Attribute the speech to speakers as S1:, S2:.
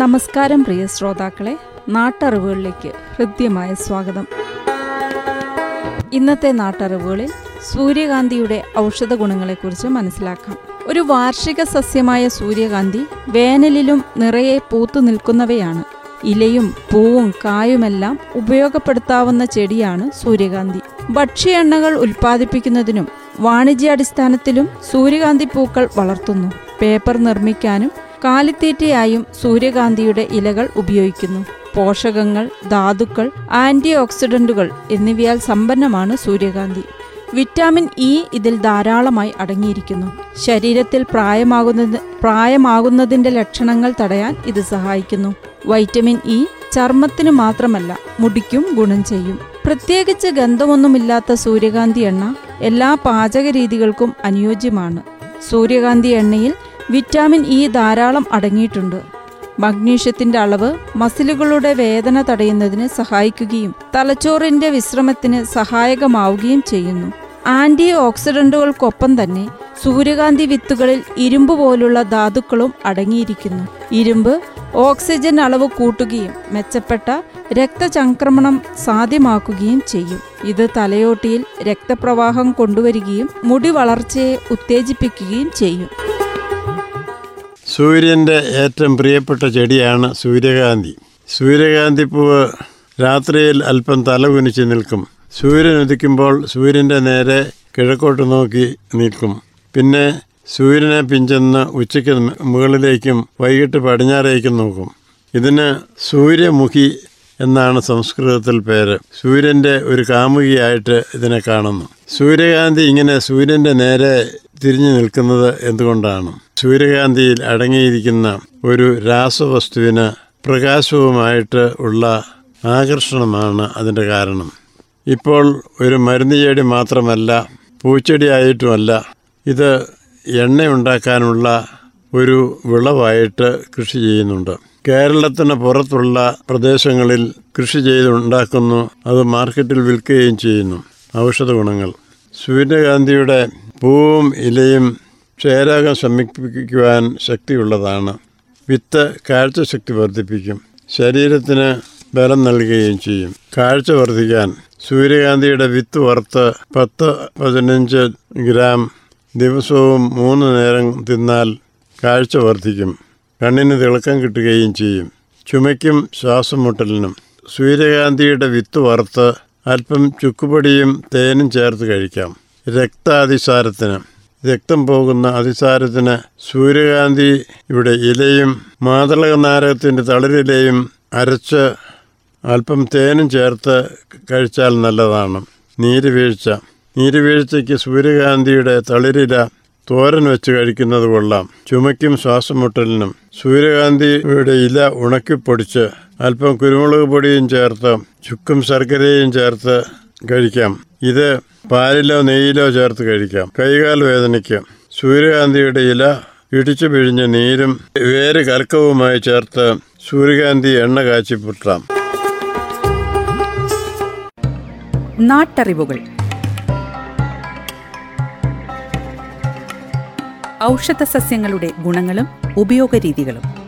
S1: നമസ്കാരം പ്രിയ ശ്രോതാക്കളെ. നാട്ടറിവുകളിലേക്ക് ഹൃദ്യമായ സ്വാഗതം. ഇന്നത്തെ നാട്ടറിവുകളിൽ സൂര്യകാന്തിയുടെ ഔഷധ ഗുണങ്ങളെക്കുറിച്ച് മനസ്സിലാക്കാം. ഒരു വാർഷിക സസ്യമായ സൂര്യകാന്തി വേനലിലും നിറയെ പൂത്തു നിൽക്കുന്നവയാണ്. ഇലയും പൂവും കായുമെല്ലാം ഉപയോഗപ്പെടുത്താവുന്ന ചെടിയാണ് സൂര്യകാന്തി. ഭക്ഷ്യ എണ്ണകൾ ഉൽപ്പാദിപ്പിക്കുന്നതിനും വാണിജ്യാടിസ്ഥാനത്തിലും സൂര്യകാന്തി പൂക്കൾ വളർത്തുന്നു. പേപ്പർ നിർമ്മിക്കാനും കാലിത്തീറ്റയായും സൂര്യകാന്തിയുടെ ഇലകൾ ഉപയോഗിക്കുന്നു. പോഷകങ്ങൾ ധാതുക്കൾ ആന്റി ഓക്സിഡന്റുകൾ എന്നിവയാൽ സമ്പന്നമാണ് സൂര്യകാന്തി. വിറ്റാമിൻ ഇ ഇതിൽ ധാരാളമായി അടങ്ങിയിരിക്കുന്നു. ശരീരത്തിൽ പ്രായമാകുന്നത് പ്രായമാകുന്നതിന്റെ ലക്ഷണങ്ങൾ തടയാൻ ഇത് സഹായിക്കുന്നു. വൈറ്റമിൻ ഇ ചർമ്മത്തിന് മാത്രമല്ല മുടിക്കും ഗുണം ചെയ്യും. പ്രത്യേകിച്ച് ഗന്ധമൊന്നുമില്ലാത്ത സൂര്യകാന്തി എണ്ണ എല്ലാ പാചക രീതികൾക്കും അനുയോജ്യമാണ്. സൂര്യകാന്തി എണ്ണയിൽ വിറ്റാമിൻ ഇ ധാരാളം അടങ്ങിയിട്ടുണ്ട്. മഗ്നീഷ്യത്തിന്റെ അളവ് മസിലുകളുടെ വേദന തടയുന്നതിന് സഹായിക്കുകയും തലച്ചോറിന്റെ വിശ്രമത്തിന് സഹായകമാവുകയും ചെയ്യുന്നു. ആന്റി ഓക്സിഡന്റുകൾക്കൊപ്പം തന്നെ സൂര്യകാന്തി വിത്തുകളിൽ ഇരുമ്പ് പോലുള്ള ധാതുക്കളും അടങ്ങിയിരിക്കുന്നു. ഇരുമ്പ് ഓക്സിജൻ അളവ് കൂട്ടുകയും മെച്ചപ്പെട്ട രക്തചംക്രമണം സാധ്യമാക്കുകയും ചെയ്യും. ഇത് തലയോട്ടിയിൽ രക്തപ്രവാഹം കൊണ്ടുവരികയും മുടി വളർച്ചയെ ഉത്തേജിപ്പിക്കുകയും ചെയ്യും.
S2: സൂര്യന്റെ ഏറ്റവും പ്രിയപ്പെട്ട ചെടിയാണ് സൂര്യകാന്തി. സൂര്യകാന്തി പൂവ് രാത്രിയിൽ അല്പം തലകുനിച്ച് നിൽക്കും. സൂര്യൻ ഉദിക്കുമ്പോൾ സൂര്യന്റെ നേരെ കിഴക്കോട്ട് നോക്കി നിൽക്കും. പിന്നെ സൂര്യനെ പിഞ്ചെന്ന് ഉച്ചയ്ക്ക് മുകളിലേക്കും വൈകിട്ട് പടിഞ്ഞാറേക്കും നോക്കും. ഇതിന് സൂര്യമുഖി എന്നാണ് സംസ്കൃതത്തിൽ പേര്. സൂര്യന്റെ ഒരു കാമുകിയായിട്ട് ഇതിനെ കാണുന്നു. സൂര്യകാന്തി ഇങ്ങനെ സൂര്യന്റെ നേരെ തിരിഞ്ഞു നിൽക്കുന്നത് എന്തുകൊണ്ടാണ്? സൂര്യകാന്തിയിൽ അടങ്ങിയിരിക്കുന്ന ഒരു രാസവസ്തുവിന് പ്രകാശവുമായിട്ട് ഉള്ള ആകർഷണമാണ് അതിന്റെ കാരണം. ഇപ്പോൾ ഒരു മരുന്ന് ചെടി മാത്രമല്ല പൂച്ചെടിയായിട്ടുമല്ല ഇത് എണ്ണയുണ്ടാക്കാനുള്ള ഒരു വിളവായിട്ട് കൃഷി ചെയ്യുന്നുണ്ട്. കേരളത്തിന് പുറത്തുള്ള പ്രദേശങ്ങളിൽ കൃഷി ചെയ്തുണ്ടാക്കുന്നു അത് മാർക്കറ്റിൽ വിൽക്കുകയും ചെയ്യുന്നു. ഔഷധ ഗുണങ്ങൾ. സൂര്യകാന്തിയുടെ പൂവും ഇലയും ക്ഷയരോഗം ശമിപ്പിക്കുവാൻ ശക്തിയുള്ളതാണ്. വിത്ത് കാഴ്ചശക്തി വർദ്ധിപ്പിക്കും. ശരീരത്തിന് ബലം നൽകുകയും ചെയ്യും. കാഴ്ച വർദ്ധിക്കാൻ. സൂര്യകാന്തിയുടെ വിത്ത് വറുത്ത് പത്ത് പതിനഞ്ച് ഗ്രാം ദിവസവും മൂന്ന് നേരം തിന്നാൽ കാഴ്ച വർദ്ധിക്കും. കണ്ണിന് തിളക്കം കിട്ടുകയും ചെയ്യും. ചുമയ്ക്കും ശ്വാസം മുട്ടലിനും സൂര്യകാന്തിയുടെ വിത്ത് വറുത്ത് അല്പം ചുക്കുപൊടിയും തേനും ചേർത്ത് കഴിക്കാം. രക്താതിസാരത്തിന്. രക്തം പോകുന്ന അതിസാരത്തിന് സൂര്യകാന്തി ഇവിടെ ഇലയും മാതളക നാരകത്തിന്റെ തളിരിലയും അരച്ച് അല്പം തേനും ചേർത്ത് കഴിച്ചാൽ നല്ലതാണ്. നീരുവീഴ്ച. നീരുവീഴ്ചയ്ക്ക് സൂര്യകാന്തിയുടെ തളിരില തോരൻ വെച്ച് കഴിക്കുന്നത് കൊള്ളാം. ചുമയ്ക്കും ശ്വാസമുട്ടലിനും. സൂര്യകാന്തിയുടെ ഇല ഉണക്കിപ്പൊടിച്ച് അല്പം കുരുമുളക് പൊടിയും ചേർത്ത് ചുക്കും ശർക്കരയും ചേർത്ത് കഴിക്കാം. ഇത് പാലിലോ നെയ്യിലോ ചേർത്ത് കഴിക്കാം. കൈകാൽ വേദനയ്ക്ക് സൂര്യകാന്തിയുടെ ഇല ഇടിച്ചു പിഴിഞ്ഞ നീരും വേര് കർക്കവുമായി ചേർത്ത് സൂര്യകാന്തി എണ്ണ കാച്ചി പുട്ടാം.
S3: നാട്ടറിവുകൾ. ഔഷധ സസ്യങ്ങളുടെ ഗുണങ്ങളും ഉപയോഗരീതികളും.